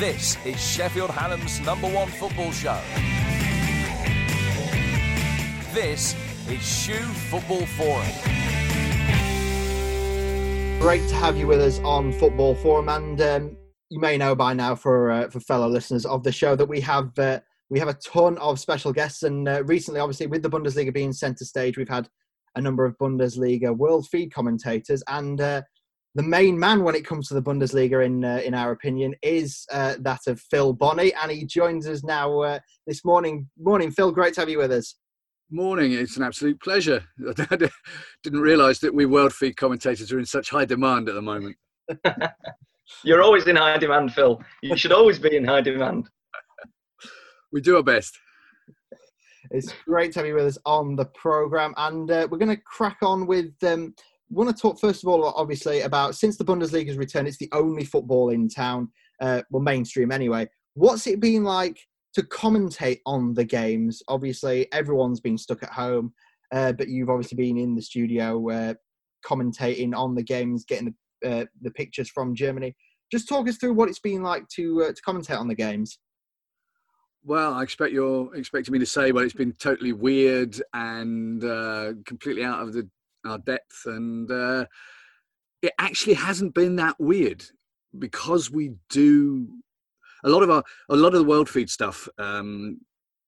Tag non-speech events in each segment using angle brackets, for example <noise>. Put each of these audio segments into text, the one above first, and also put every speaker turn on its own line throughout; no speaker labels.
This is Sheffield Hallam's number one football show. This is Shoe Football Forum.
Great to have you with us on Football Forum, and um, you may know by now, for uh, for fellow listeners of the show, that we have uh, we have a ton of special guests. And uh, recently, obviously, with the Bundesliga being centre stage, we've had a number of Bundesliga world feed commentators, and uh, the main man when it comes to the Bundesliga, in uh, in our opinion, is uh, that of Phil Bonney, and he joins us now uh, this morning. Morning, Phil. Great to have you with us.
Morning, it's an absolute pleasure. I <laughs> didn't realise that we world feed commentators are in such high demand at the moment. <laughs>
You're always in high demand, Phil. You should always be in high demand. <laughs>
we do our best.
It's great to have you with us on the program, and uh, we're going to crack on with. Um, want to talk first of all, obviously, about since the Bundesliga's returned, it's the only football in town, uh, well, mainstream anyway. What's it been like to commentate on the games? Obviously, everyone's been stuck at home, uh, but you've obviously been in the studio uh, commentating on the games, getting the, uh, the pictures from Germany. Just talk us through what it's been like to uh, to commentate on the games.
Well, I expect you're expecting me to say, well, it's been totally weird and uh, completely out of the, our depth, and uh, it actually hasn't been that weird because we do a lot of our a lot of the world feed stuff um,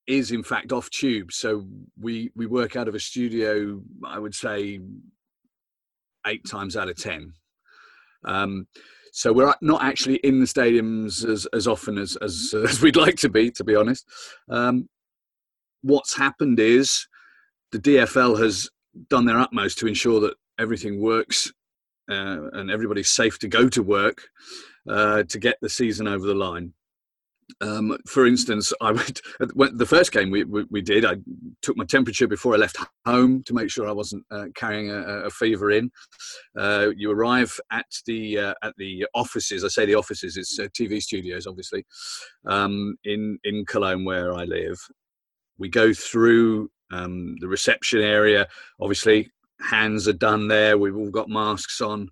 is in fact off tube. So we we work out of a studio. I would say eight times out of ten. Um, so we're not actually in the stadiums as, as often as, as, <laughs> as we'd like to be, to be honest. Um, what's happened is the DFL has done their utmost to ensure that everything works uh, and everybody's safe to go to work uh, to get the season over the line. Um, for instance, I would the first game we, we, we, did. I took my temperature before I left home to make sure I wasn't uh, carrying a, a, fever in. Uh, you arrive at the uh, at the offices. I say the offices. It's uh, TV studios, obviously, um, in in Cologne where I live. We go through um, the reception area. Obviously, hands are done there. We've all got masks on.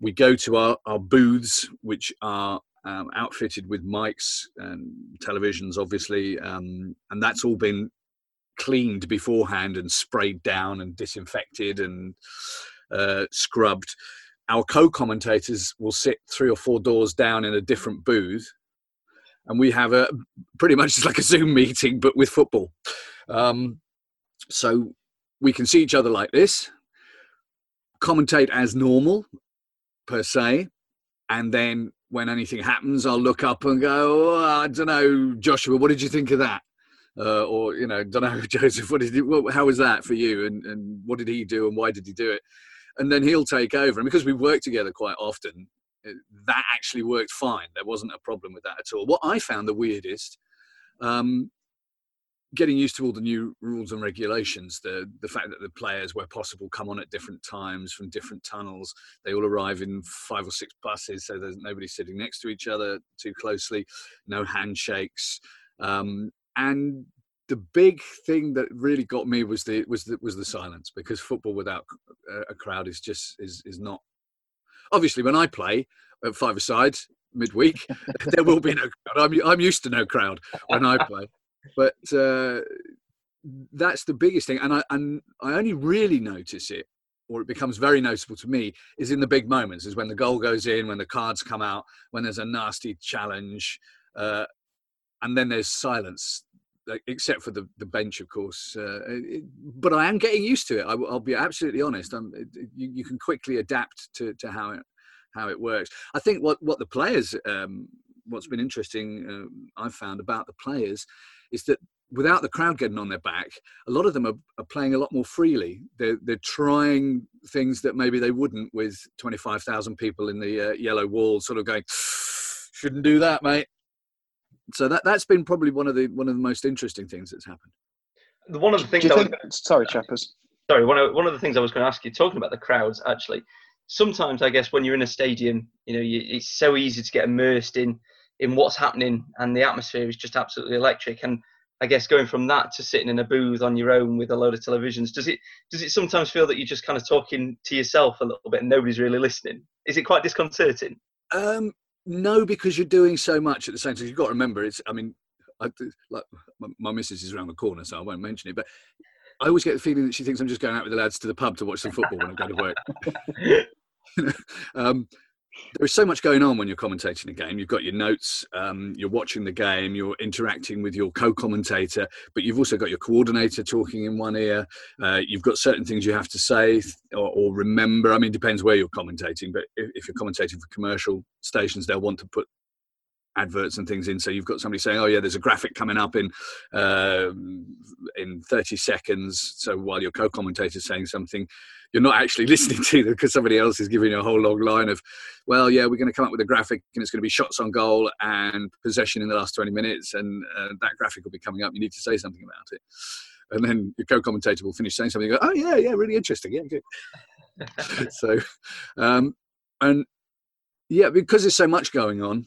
We go to our, our booths, which are um, outfitted with mics and televisions, obviously, um, and that's all been cleaned beforehand and sprayed down and disinfected and uh, scrubbed. Our co-commentators will sit three or four doors down in a different booth, and we have a pretty much <laughs> like a Zoom meeting, but with football. Um, so we can see each other like this, commentate as normal per se, and then when anything happens, I'll look up and go, oh, I don't know, Joshua, what did you think of that? Uh, or you know, don't know, <laughs> Joseph, what did you, how was that for you, and and what did he do, and why did he do it? And then he'll take over, and because we work together quite often, that actually worked fine. There wasn't a problem with that at all. What I found the weirdest um, getting used to all the new rules and regulations the the fact that the players where possible come on at different times from different tunnels. They all arrive in five or six buses so there's nobody sitting next to each other too closely no handshakes. Um, and the big thing that really got me was the was the was the silence because football without a crowd is just is is not. Obviously when i play at five aside midweek <laughs> there will be no crowd. I'm, I'm used to no crowd when i <laughs> play but uh, that's the biggest thing, and I and I only really notice it, or it becomes very noticeable to me, is in the big moments, is when the goal goes in, when the cards come out, when there's a nasty challenge, uh, and then there's silence except for the, the bench, of course. Uh, it, but I am getting used to it. I, will be absolutely honest. It, you, you, can quickly adapt to, to how it how it works. I think what what the players, um, what's been interesting, uh, I've found about the players, is that without the crowd getting on their back, a lot of them are, are, playing a lot more freely. They're, they're trying things that maybe they wouldn't with 25,000 people in the uh, yellow wall, sort of going, shouldn't do that, mate. So that, that's been probably one of the one of the most interesting things that's happened.
One of the things.
Think, was, sorry, Chappers.
Sorry, one of, one of the things I was going to ask you, talking about the crowds, actually, sometimes I guess when you're in a stadium, you know, you, it's so easy to get immersed in in what's happening and the atmosphere is just absolutely electric and I guess going from that to sitting in a booth on your own with a load of televisions, does it does it sometimes feel that you're just kind of talking to yourself a little bit and nobody's really listening? Is it quite disconcerting?
Um, no, because you're doing so much at the same time. You've got to remember, it's. I mean, I, like my, my missus is around the corner, so I won't mention it. But I always get the feeling that she thinks I'm just going out with the lads to the pub to watch some football when I go to work. <laughs> <laughs> um, there is so much going on when you're commentating a game. You've got your notes, um, you're watching the game, you're interacting with your co-commentator, but you've also got your coordinator talking in one ear. Uh, you've got certain things you have to say or, or, remember. I mean, it depends where you're commentating, but if, if you're commentating for commercial stations, they'll want to put adverts and things in. So you've got somebody saying, "Oh yeah, there's a graphic coming up in uh, in 30 seconds." So while your co-commentator is saying something, you're not actually <laughs> listening to them because somebody else is giving you a whole long line of, "Well, yeah, we're going to come up with a graphic and it's going to be shots on goal and possession in the last 20 minutes, and uh, that graphic will be coming up. You need to say something about it." And then your co-commentator will finish saying something. go, "Oh yeah, yeah, really interesting. Yeah, good." <laughs> so, um, and yeah, because there's so much going on,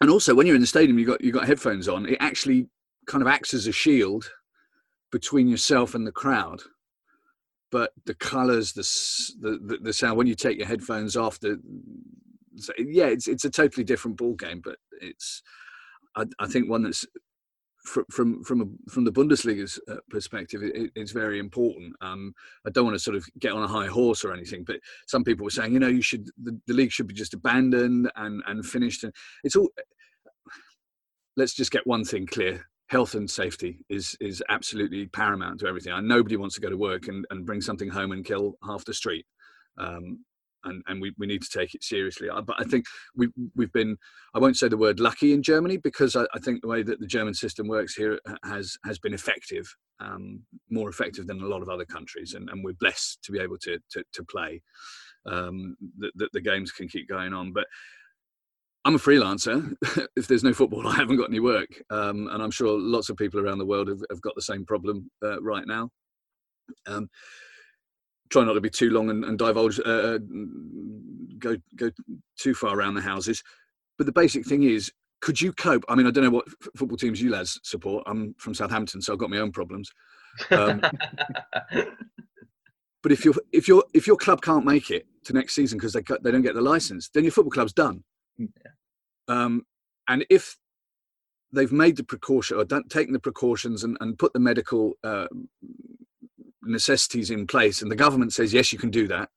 and also when you're in the stadium you got you got headphones on it actually kind of acts as a shield between yourself and the crowd but the colors the the, the sound when you take your headphones off the yeah it's it's a totally different ball game but it's i, I think one that's from from from, a, from the Bundesliga's uh, perspective, it, it's very important. Um, I don't want to sort of get on a high horse or anything, but some people were saying, you know, you should the, the league should be just abandoned and and finished. And it's all. Let's just get one thing clear: health and safety is is absolutely paramount to everything. And nobody wants to go to work and, and bring something home and kill half the street. Um, and, and we, we need to take it seriously. But I think we, we've been, I won't say the word lucky in Germany because I, I think the way that the German system works here has, has been effective, um, more effective than a lot of other countries. And, and we're blessed to be able to, to, to play, um, that the, the games can keep going on. But I'm a freelancer. <laughs> if there's no football, <laughs> I haven't got any work. Um, and I'm sure lots of people around the world have, have got the same problem uh, right now. Um, try not to be too long and, and divulge, uh, uh, go go too far around the houses. But the basic thing is, could you cope? I mean, I don't know what f- football teams you lads support. I'm from Southampton, so I've got my own problems. Um, <laughs> but if your if your if your club can't make it to next season because they they don't get the license, then your football club's done. Yeah. Um, and if they've made the precaution or done, taken the precautions and, and put the medical uh, necessities in place and the government says yes you can do that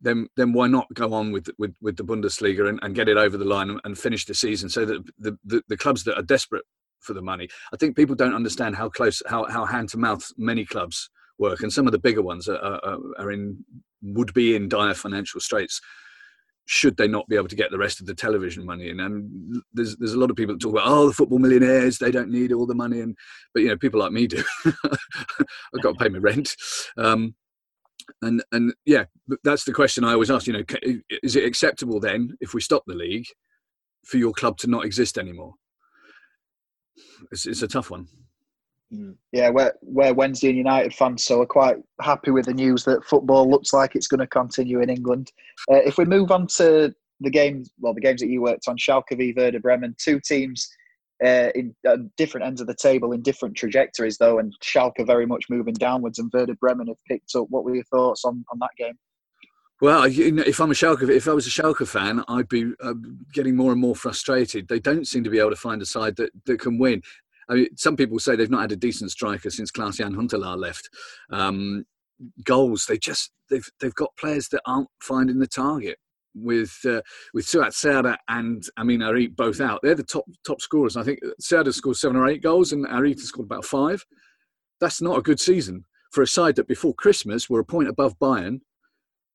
then then why not go on with with, with the Bundesliga and, and get it over the line and, and finish the season so that the, the, the clubs that are desperate for the money I think people don't understand how close how, how hand to mouth many clubs work and some of the bigger ones are, are, are in would be in dire financial straits should they not be able to get the rest of the television money in? And there's there's a lot of people that talk about oh the football millionaires they don't need all the money and but you know people like me do. <laughs> I've got to pay my rent. Um, and and yeah, that's the question I always ask. You know, is it acceptable then if we stop the league for your club to not exist anymore? It's, it's a tough one.
Mm. Yeah, we're, we're Wednesday and United fans, so we're quite happy with the news that football looks like it's going to continue in England. Uh, if we move on to the games, well, the games that you worked on, Schalke v Werder Bremen, two teams uh, in uh, different ends of the table in different trajectories, though, and Schalke very much moving downwards, and Werder Bremen have picked up. What were your thoughts on, on that game?
Well, if I'm a Schalke, if I was a Schalke fan, I'd be uh, getting more and more frustrated. They don't seem to be able to find a side that, that can win. I mean, some people say they've not had a decent striker since Klaas-Jan Huntelaar left. Um, goals, they just they've they've got players that aren't finding the target. With uh, with Suat Serdar and Amin Harit both out, they're the top top scorers. I think Serdar scored seven or eight goals, and Harit has scored about five. That's not a good season for a side that before Christmas were a point above Bayern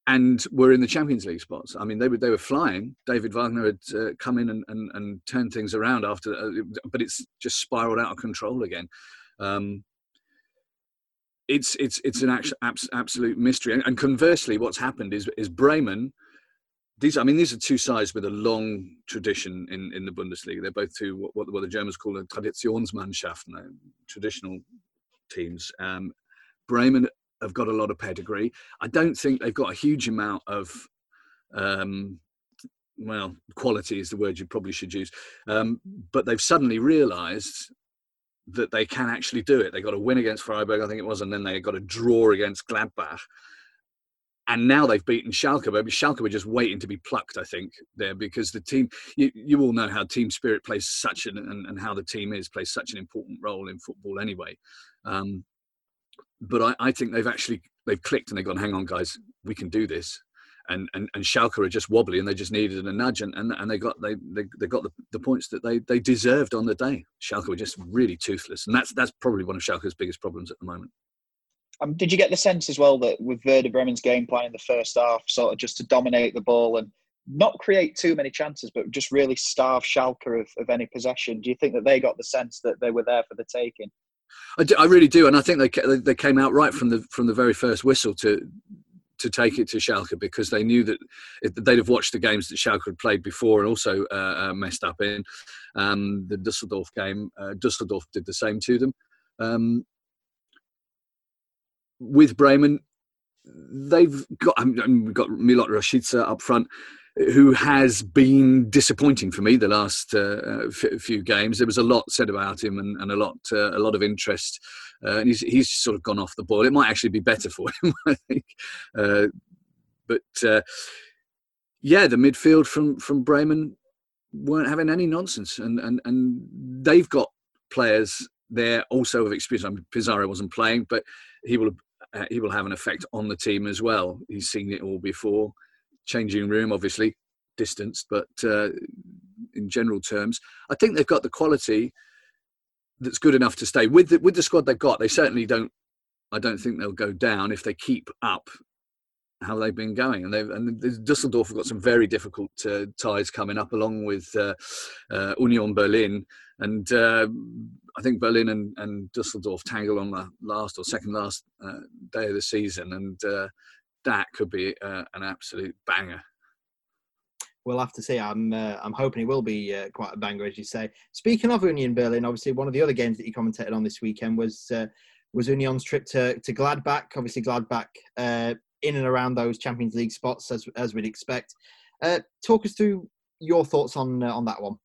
and were in the Champions League spots. I mean, they were they were flying. David Wagner had uh, come in and, and, and turned things around after, uh, but it's just spiraled out of control again. Um, it's it's it's an actual, absolute mystery. And, and, conversely, what's happened is is Bremen. These, I mean, these are two sides with a long tradition in, in the Bundesliga. They're both two what, what, what the Germans call a Traditionsmannschaft, traditional teams. Um, Bremen have got a lot of pedigree. I don't think they've got a huge amount of, um, well, quality is the word you probably should use. Um, but they've suddenly realised that they can actually do it. They got a win against Freiburg, I think it was, and then they got a draw against Gladbach. and now they've beaten Schalke. But Schalke were just waiting to be plucked, I think, there because the team. You, you all know how team spirit plays such an and, and how the team is plays such an important role in football anyway. Um, but I, I think they've actually they've clicked and they've gone, hang on, guys, we can do this. And, and, and Schalke are just wobbly and they just needed a nudge and, and, and they got they, they, they got the, the points that they, they deserved on the day. Schalke were just really toothless and that's that's probably one of Schalke's biggest problems at the moment.
Um, did you get the sense as well that with Werder Bremen's game plan in the first half, sort of just to dominate the ball and not create too many chances, but just really starve Schalke of, of any possession? Do you think that they got the sense that they were there for the taking?
I, do, I really do, and I think they they came out right from the from the very first whistle to to take it to Schalke because they knew that they'd have watched the games that Schalke had played before and also uh, uh, messed up in. Um, the Dusseldorf game, uh, Dusseldorf did the same to them. Um, with Bremen, they've got I mean, got Milot Rashica up front who has been disappointing for me the last uh, f- few games. There was a lot said about him and, and a lot uh, a lot of interest, uh, and he's he's sort of gone off the ball. It might actually be better for him, <laughs> I think. Uh, but uh, yeah, the midfield from from Bremen weren't having any nonsense, and and and they've got players there also of experience. I mean, Pizarro wasn't playing, but he will uh, he will have an effect on the team as well. He's seen it all before changing room, obviously distanced, but uh, in general terms, I think they've got the quality that's good enough to stay with the, with the squad they've got. They certainly don't. I don't think they'll go down if they keep up how they've been going. And they've and Dusseldorf have got some very difficult uh, ties coming up, along with uh, uh, Union Berlin. And uh, I think Berlin and, and Dusseldorf tangle on the last or second last uh, day of the season, and uh, that could be uh, an absolute banger.
We'll have to see. I'm uh, I'm hoping it will be uh, quite a banger, as you say. Speaking of Union Berlin, obviously one of the other games that you commented on this weekend was uh, was Union's trip to, to Gladbach. Obviously, Gladbach uh, in and around those Champions League spots, as as we'd expect. Uh, talk us through your thoughts on on that one.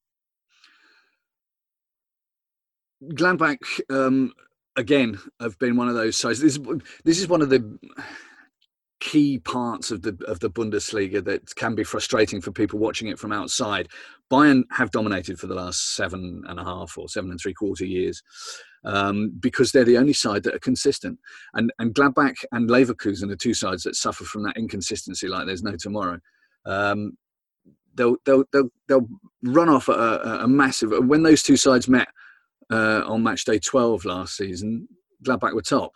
Gladbach um, again have been one of those sides. This this is one of the key parts of the of the Bundesliga that can be frustrating for people watching it from outside. Bayern have dominated for the last seven and a half or seven and three quarter years um, because they're the only side that are consistent. And and Gladbach and Leverkusen are two sides that suffer from that inconsistency like there's no tomorrow. Um, they'll they'll they'll they'll run off a, a massive when those two sides met uh, on match day 12 last season. Gladbach were top.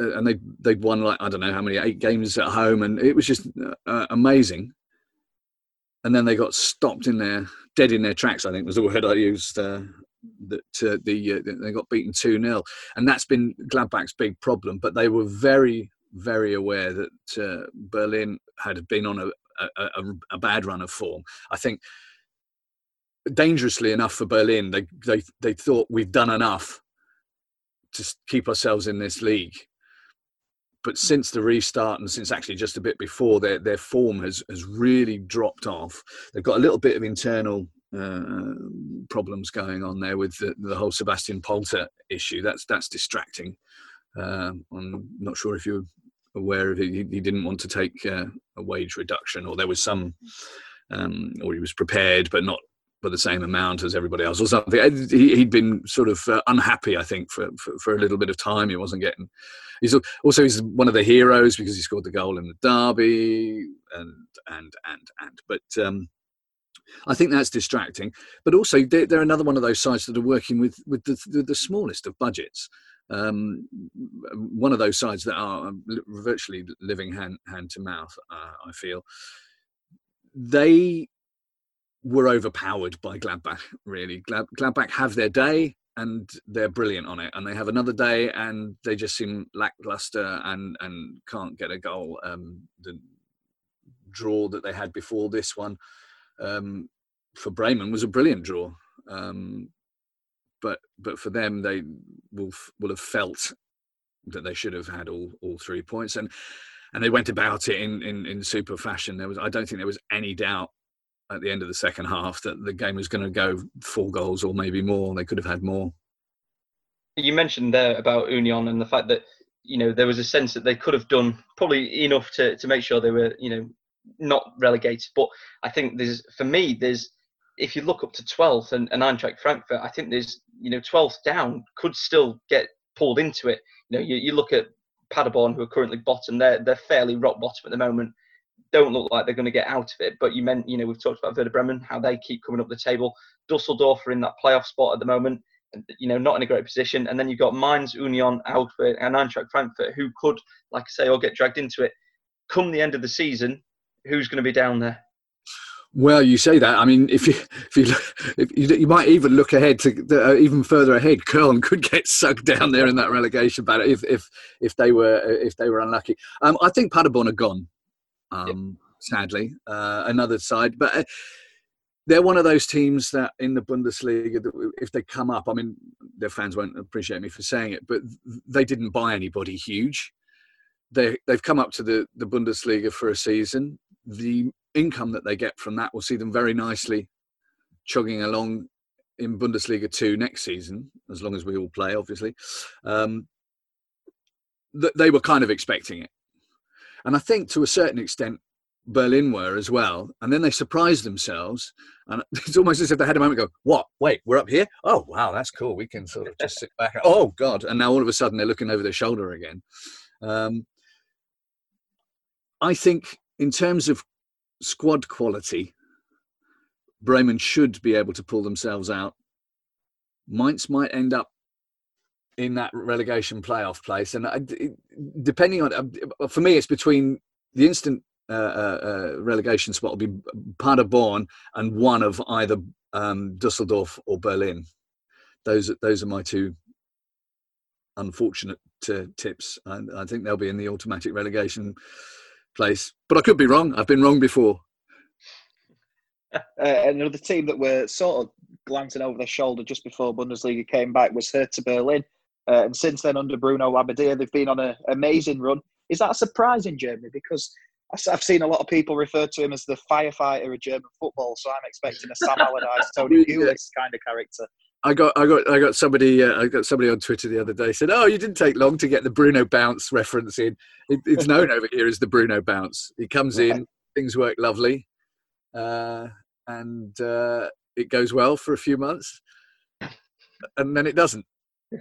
Uh, and they they'd won like I don't know how many eight games at home, and it was just uh, amazing. And then they got stopped in their dead in their tracks. I think was the word I used. Uh, that uh, the uh, they got beaten two 0 and that's been Gladbach's big problem. But they were very very aware that uh, Berlin had been on a, a, a, a bad run of form. I think dangerously enough for Berlin, they they they thought we've done enough to keep ourselves in this league but since the restart and since actually just a bit before, their their form has has really dropped off. They've got a little bit of internal uh, problems going on there with the, the, whole Sebastian Polter issue. That's that's distracting. Um, I'm not sure if you're aware of it. He, he didn't want to take uh, a wage reduction, or there was some, um, or he was prepared but not for the same amount as everybody else or something. He, had been sort of uh, unhappy, I think, for, for, for, a little bit of time. He wasn't getting. He's also he's one of the heroes because he scored the goal in the derby and and and and. But um, I think that's distracting. But also they're, they're, another one of those sides that are working with with the, the, the smallest of budgets. Um, one of those sides that are virtually living hand hand to mouth. Uh, I feel they were overpowered by Gladbach. Really, Glad, Gladbach have their day and they're brilliant on it, and they have another day and they just seem lackluster and and can't get a goal. Um, the draw that they had before this one um, for Bremen was a brilliant draw, um, but but for them they will will have felt that they should have had all all three points and and they went about it in, in, in super fashion. There was I don't think there was any doubt at the end of the second half that the game was going to go four goals or maybe more. They could have had more.
You mentioned there about Union and the fact that you know, there was a sense that they could have done probably enough to, to make sure they were, you know, not relegated. But I think there's, for me, there's, if you look up to 12th and, and Eintracht Frankfurt, I think there's, you know, 12th down could still get pulled into it. You know, you, you look at Paderborn, who are currently bottom, they're, they're fairly rock bottom at the moment. Don't look like they're going to get out of it. But you meant, you know, we've talked about Werder Bremen, how they keep coming up the table. Dusseldorf are in that playoff spot at the moment you know, not in a great position. And then you've got Mainz, Union, Augsburg, and Eintracht Frankfurt, who could, like I say, all get dragged into it. Come the end of the season, who's going to be down there?
Well, you say that. I mean, if you if you if you, you might even look ahead to uh, even further ahead. Köln could get sucked down there in that relegation battle if if if they were if they were unlucky. Um, I think Paderborn are gone. Um, Sadly, uh, another side, but. Uh, they're one of those teams that in the Bundesliga, if they come up, I mean, their fans won't appreciate me for saying it, but they didn't buy anybody huge. They they've come up to the the Bundesliga for a season. The income that they get from that will see them very nicely chugging along in Bundesliga two next season, as long as we all play, obviously. Um, they were kind of expecting it, and I think to a certain extent, Berlin were as well. And then they surprised themselves. And <laughs> it's almost as if they had a moment go, What? Wait, we're up here? Oh, wow, that's cool. We can sort of just sit back. oh, God. And now all of a sudden they're looking over their shoulder again. Um, I think, in terms of squad quality, Bremen should be able to pull themselves out. Mainz might end up in that relegation playoff place. And depending on, uh, for me, it's between the instant uh, uh, uh, relegation spot will be Paderborn and one of either um, Dusseldorf or Berlin. Those those are my two unfortunate uh, tips. I, I, think they'll be in the automatic relegation place, but I could be wrong. I've been wrong before.
Uh, another team that were sort of glancing over their shoulder just before Bundesliga came back was Hertha Berlin, uh, and since then under Bruno Labbadia, they've been on an amazing run. Is that surprising, Germany? Because I've seen a lot of people refer to him as the firefighter of German football, so I'm expecting a Sam Allardyce, <laughs> Tony Pulis kind of character.
I got, I got, I got somebody, uh, I got somebody on Twitter the other day said, "Oh, you didn't take long to get the Bruno bounce reference in. It, it's known over here as the Bruno bounce. He comes right. in, things work lovely, uh, and uh, it goes well for a few months, and then it doesn't.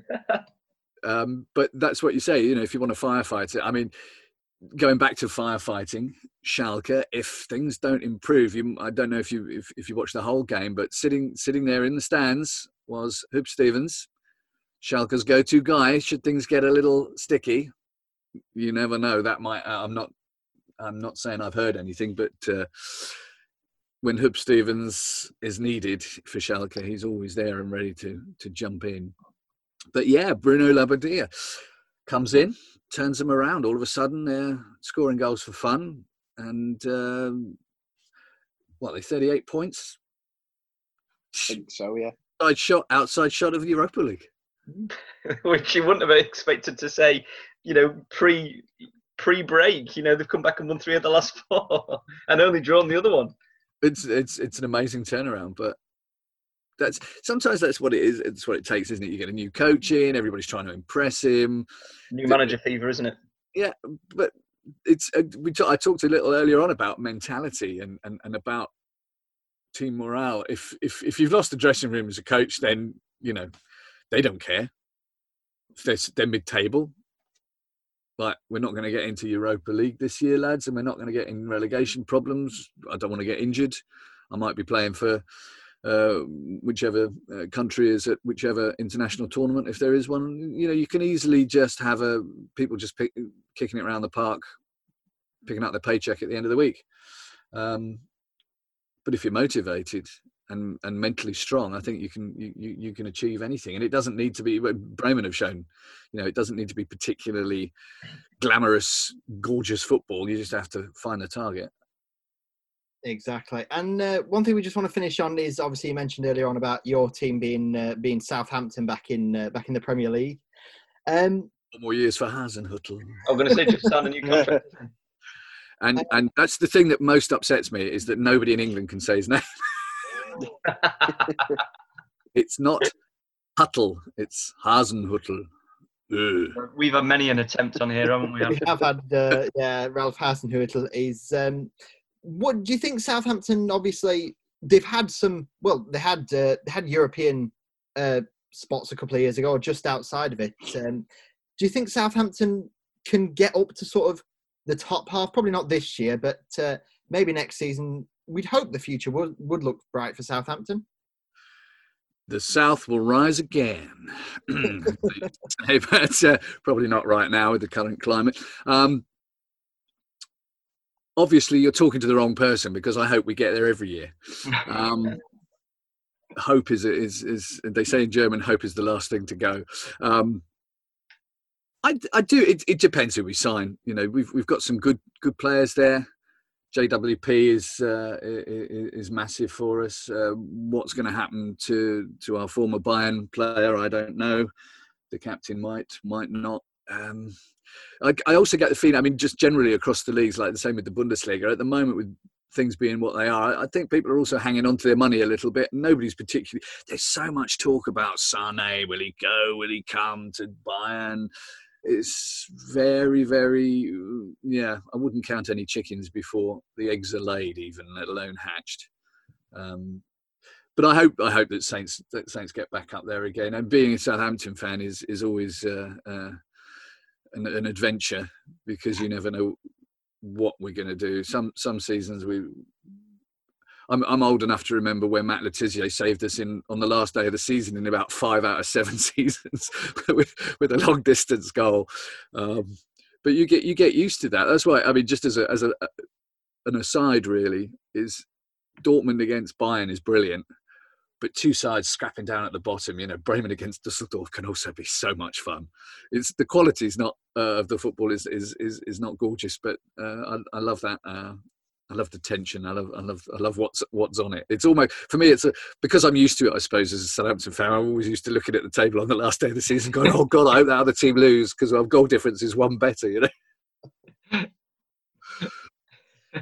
<laughs> um, but that's what you say. You know, if you want to firefight it, I mean, going back to firefighting, Schalke, if things don't improve, you, I don't know if you if, if you watch the whole game, but sitting sitting there in the stands was Huub Stevens, Schalke's go-to guy. Should things get a little sticky, you never know. That might. Uh, I'm not. I'm not saying I've heard anything, but uh, when Huub Stevens is needed for Schalke, he's always there and ready to to jump in. But yeah, Bruno Labbadia comes in turns them around. All of a sudden, they're scoring goals for fun, and um, what they 38 points.
I think so, yeah.
Outside shot, outside shot of the Europa League, <laughs>
which you wouldn't have expected to say. You know, pre pre break. You know, they've come back and won three of the last <laughs> four, and only drawn the other one.
It's it's it's an amazing turnaround, but that's sometimes that's what it is. It's what it takes, isn't it? You get a new coach in, everybody's trying to impress him.
New manager fever, isn't it?
Yeah, but it's uh, we. T- I talked a little earlier on about mentality and, and, and about team morale. If if if you've lost the dressing room as a coach, then you know they don't care. If they're, they're mid-table, like we're not going to get into Europa League this year, lads, and we're not going to get in relegation problems. I don't want to get injured. I might be playing for uh, whichever uh, country is at whichever international tournament, if there is one, you know, you can easily just have a people just pick, kicking it around the park, picking up their paycheck at the end of the week. Um, but if you're motivated and and mentally strong, I think you can you, you can achieve anything. And it doesn't need to be. Bremen have shown, you know, it doesn't need to be particularly glamorous, gorgeous football. You just have to find the target.
Exactly. And uh, one thing we just want to finish on is obviously you mentioned earlier on about your team being uh, being Southampton back in uh, back in the Premier League. Um,
Four more years for Hasenhüttl.
I'm going to say just sign a new contract. <laughs>
and and that's the thing that most upsets me is that nobody in England can say his name. <laughs> it's not Huttle, it's Hasenhüttl. Ugh.
We've had many an attempt on here, haven't we? <laughs>
we have had uh, yeah Ralph Hasenhüttl is. Um, what do you think? Southampton obviously they've had some. Well, they had uh, they had European uh, spots a couple of years ago, or just outside of it. Um, do you think Southampton can get up to sort of the top half? Probably not this year, but uh, maybe next season. We'd hope the future would would look bright for Southampton.
The South will rise again. <clears throat> but uh, probably not right now with the current climate. Um, obviously, you're talking to the wrong person because I hope we get there every year. <laughs> Um, hope is is is they say in German, hope is the last thing to go. Um, I, I do. It, it depends who we sign. You know, we've we've got some good good players there. JWP is uh, is massive for us. Uh, what's going to happen to to our former Bayern player? I don't know. The captain might might not. Um, I, I, also get the feeling. I mean, just generally across the leagues, like the same with the Bundesliga at the moment, with things being what they are, I think people are also hanging on to their money a little bit. Nobody's particularly. There's so much talk about Sane. Will he go? Will he come to Bayern? it's very very yeah i wouldn't count any chickens before the eggs are laid even let alone hatched um, but i hope i hope that saints that saints get back up there again and being a southampton fan is is always uh, uh, an, an adventure because you never know what we're going to do some some seasons we I'm, I'm old enough to remember when Matt Le Tissier saved us in on the last day of the season in about five out of seven <laughs> seasons with with a long distance goal. Um, but you get you get used to that. That's why I mean, just as a as a an aside, really, is Dortmund against Bayern is brilliant, but two sides scrapping down at the bottom. You know, Bremen against Dusseldorf can also be so much fun. It's the quality is not uh, of the football is is is, is not gorgeous, but uh, I, I love that. Uh, I love the tension. I love, I love, I love what's what's on it. It's almost for me. It's a because I'm used to it. I suppose as a Southampton fan, I'm always used to looking at the table on the last day of the season, going, "Oh God, I hope that other team lose because our goal difference is one better." You know.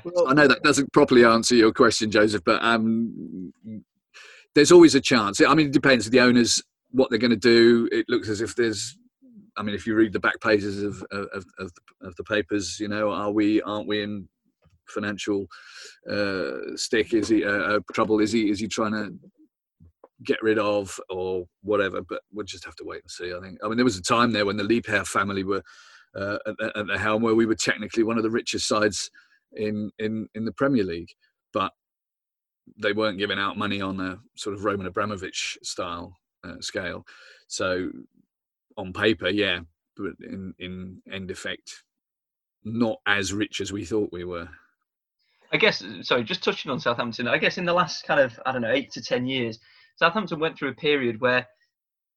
well, <laughs> I know that doesn't properly answer your question, Joseph, but um, there's always a chance. I mean, it depends. The owners, what they're going to do. It looks as if there's I mean, if you read the back pages of of, of, of the papers, you know, are we, aren't we in financial uh, stick? Is he uh, uh, trouble? Is he is he trying to get rid of or whatever? But we'll just have to wait and see. I think. I mean, there was a time there when the Liebherr family were uh, at, the, at the helm, where we were technically one of the richest sides in in in the Premier League, but they weren't giving out money on a sort of Roman Abramovich style uh, scale. So on paper, yeah, but in in end effect, not as rich as we thought we were.
I guess, sorry, just touching on Southampton, I guess in the last kind of, I don't know, eight to 10 years, Southampton went through a period where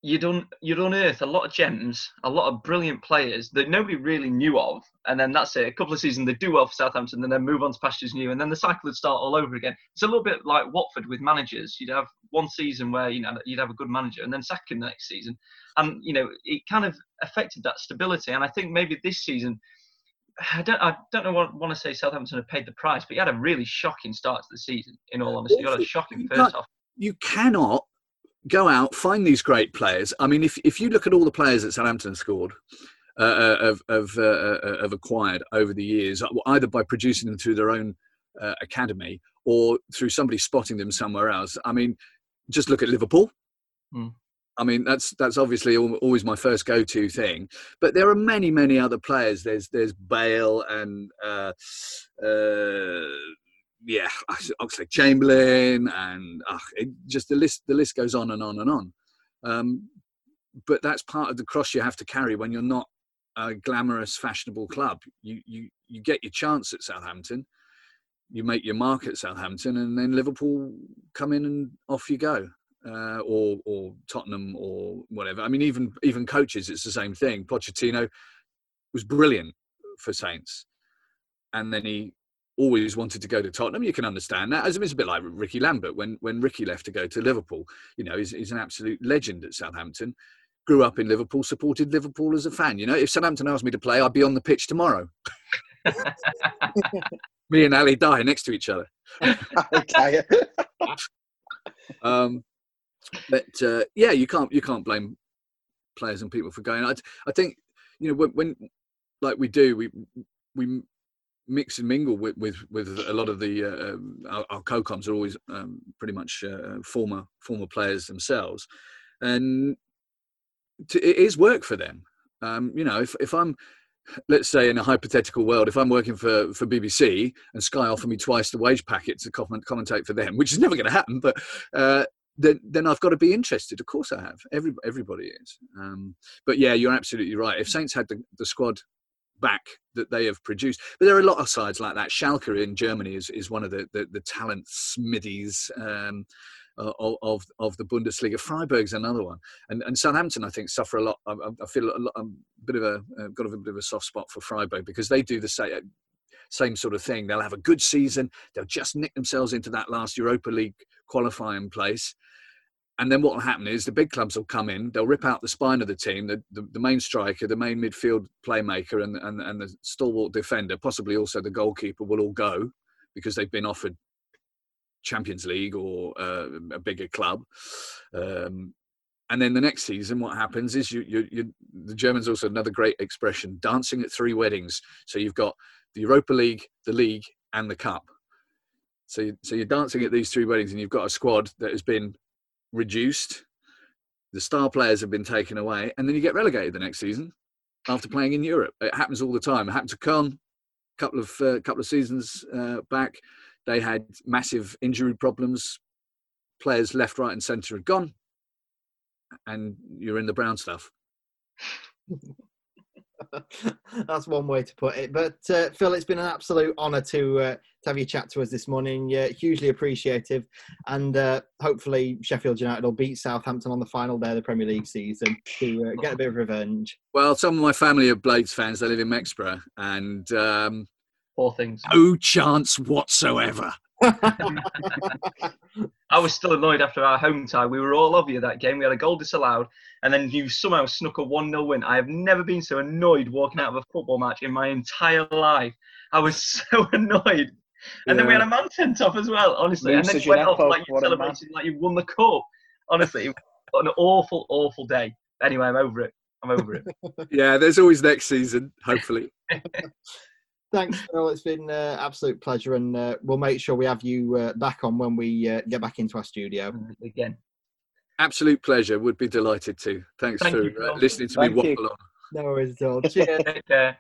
you'd, un, you'd unearth a lot of gems, a lot of brilliant players that nobody really knew of. And then that's it. A couple of seasons, they do well for Southampton, and then move on to pastures new. And then the cycle would start all over again. It's a little bit like Watford with managers. You'd have one season where, you know, you'd have a good manager, and then second the next season. And, you know, it kind of affected that stability. And I think maybe this season, I don't, I don't know what want to say Southampton have paid the price, but you had a really shocking start to the season. In all honesty, you got a shocking first half.
You cannot go out find these great players. I mean, if if you look at all the players that Southampton scored, uh, uh have have, uh, uh, have acquired over the years, either by producing them through their own uh, academy or through somebody spotting them somewhere else. I mean, just look at Liverpool. Mm. I mean, that's that's obviously always my first go-to thing. But there are many, many other players. There's there's Bale and uh, uh, yeah, <laughs> Oxlade Chamberlain, and uh, it, just the list the list goes on and on and on. Um, but that's part of the cross you have to carry when you're not a glamorous, fashionable club. You you you get your chance at Southampton, you make your mark at Southampton, and then Liverpool come in and off you go uh, or or Tottenham or whatever. I mean, even even coaches, it's the same thing. Pochettino was brilliant for Saints, and then he always wanted to go to Tottenham. You can understand that. As it's a bit like Ricky Lambert when when Ricky left to go to Liverpool. You know, he's, he's an absolute legend at Southampton. Grew up in Liverpool, supported Liverpool as a fan. You know, if Southampton asked me to play, I'd be on the pitch tomorrow. <laughs> me and Ali die next to each other. <laughs> okay. um, but uh, yeah, you can't you can't blame players and people for going. I, I think you know when, when like we do, we we mix and mingle with with, with a lot of the uh, um, our, our co-coms are always um, pretty much uh, former former players themselves, and to, it is work for them. Um, you know, if if I'm let's say in a hypothetical world, if I'm working for, for BBC and Sky offer me twice the wage packet to comment, commentate for them, which is never going to happen, but uh, then, then I've got to be interested. Of course I have. Every, everybody is. Um, but yeah, you're absolutely right. If Saints had the, the squad back that they have produced, but there are a lot of sides like that. Schalke in Germany is, is one of the, the, the talent smithies. Um, uh, of of the Bundesliga. Freiburg's another one, and and Southampton I think suffer a lot. I, I feel a, lot, a bit of a uh, got a bit of a soft spot for Freiburg because they do the same same sort of thing. They'll have a good season. They'll just nick themselves into that last Europa League qualifying place. And then what will happen is the big clubs will come in, they'll rip out the spine of the team, the, the, the main striker, the main midfield playmaker, and, and, and the stalwart defender, possibly also the goalkeeper, will all go because they've been offered Champions League or uh, a bigger club. Um, and then the next season, what happens is you, you, you, the Germans also another great expression, dancing at three weddings. So you've got the Europa League, the league, and the cup. So, you, so you're dancing at these three weddings, and you've got a squad that has been reduced. The star players have been taken away, and then you get relegated the next season after playing in Europe. It happens all the time. It happened to Köln a couple of uh, couple of seasons uh, back. They had massive injury problems. Players left, right, and centre had gone, and you're in the brown stuff. <laughs>
That's one way to put it. But uh, Phil, it's been an absolute honour to uh, to have you chat to us this morning. Uh, hugely appreciative, and uh, hopefully Sheffield United will beat Southampton on the final day of the Premier League season to uh, get a bit of revenge.
Well, some of my family are Blades fans. They live in Mexborough, and um,
Poor things.
No chance whatsoever.
I was still annoyed after our home tie. We were all over you that game. We had a goal disallowed, and then you somehow snuck a 1 0 win. I have never been so annoyed walking out of a football match in my entire life. I was <laughs> so annoyed. And yeah. then we had a mountain top as well, honestly. and then you went off like you celebrated like you won the cup. Honestly, an awful, awful day. Anyway, I'm over it. I'm over it. <laughs>
yeah, there's always next season, hopefully. <laughs>
Thanks, Phil. It's been an uh, absolute pleasure, and uh, we'll make sure we have you uh, back on when we uh, get back into our studio
again.
Absolute pleasure. Would be delighted to. Thanks Thank for you, uh, listening to Thank me waffle
on. No worries at all. Cheers. <laughs>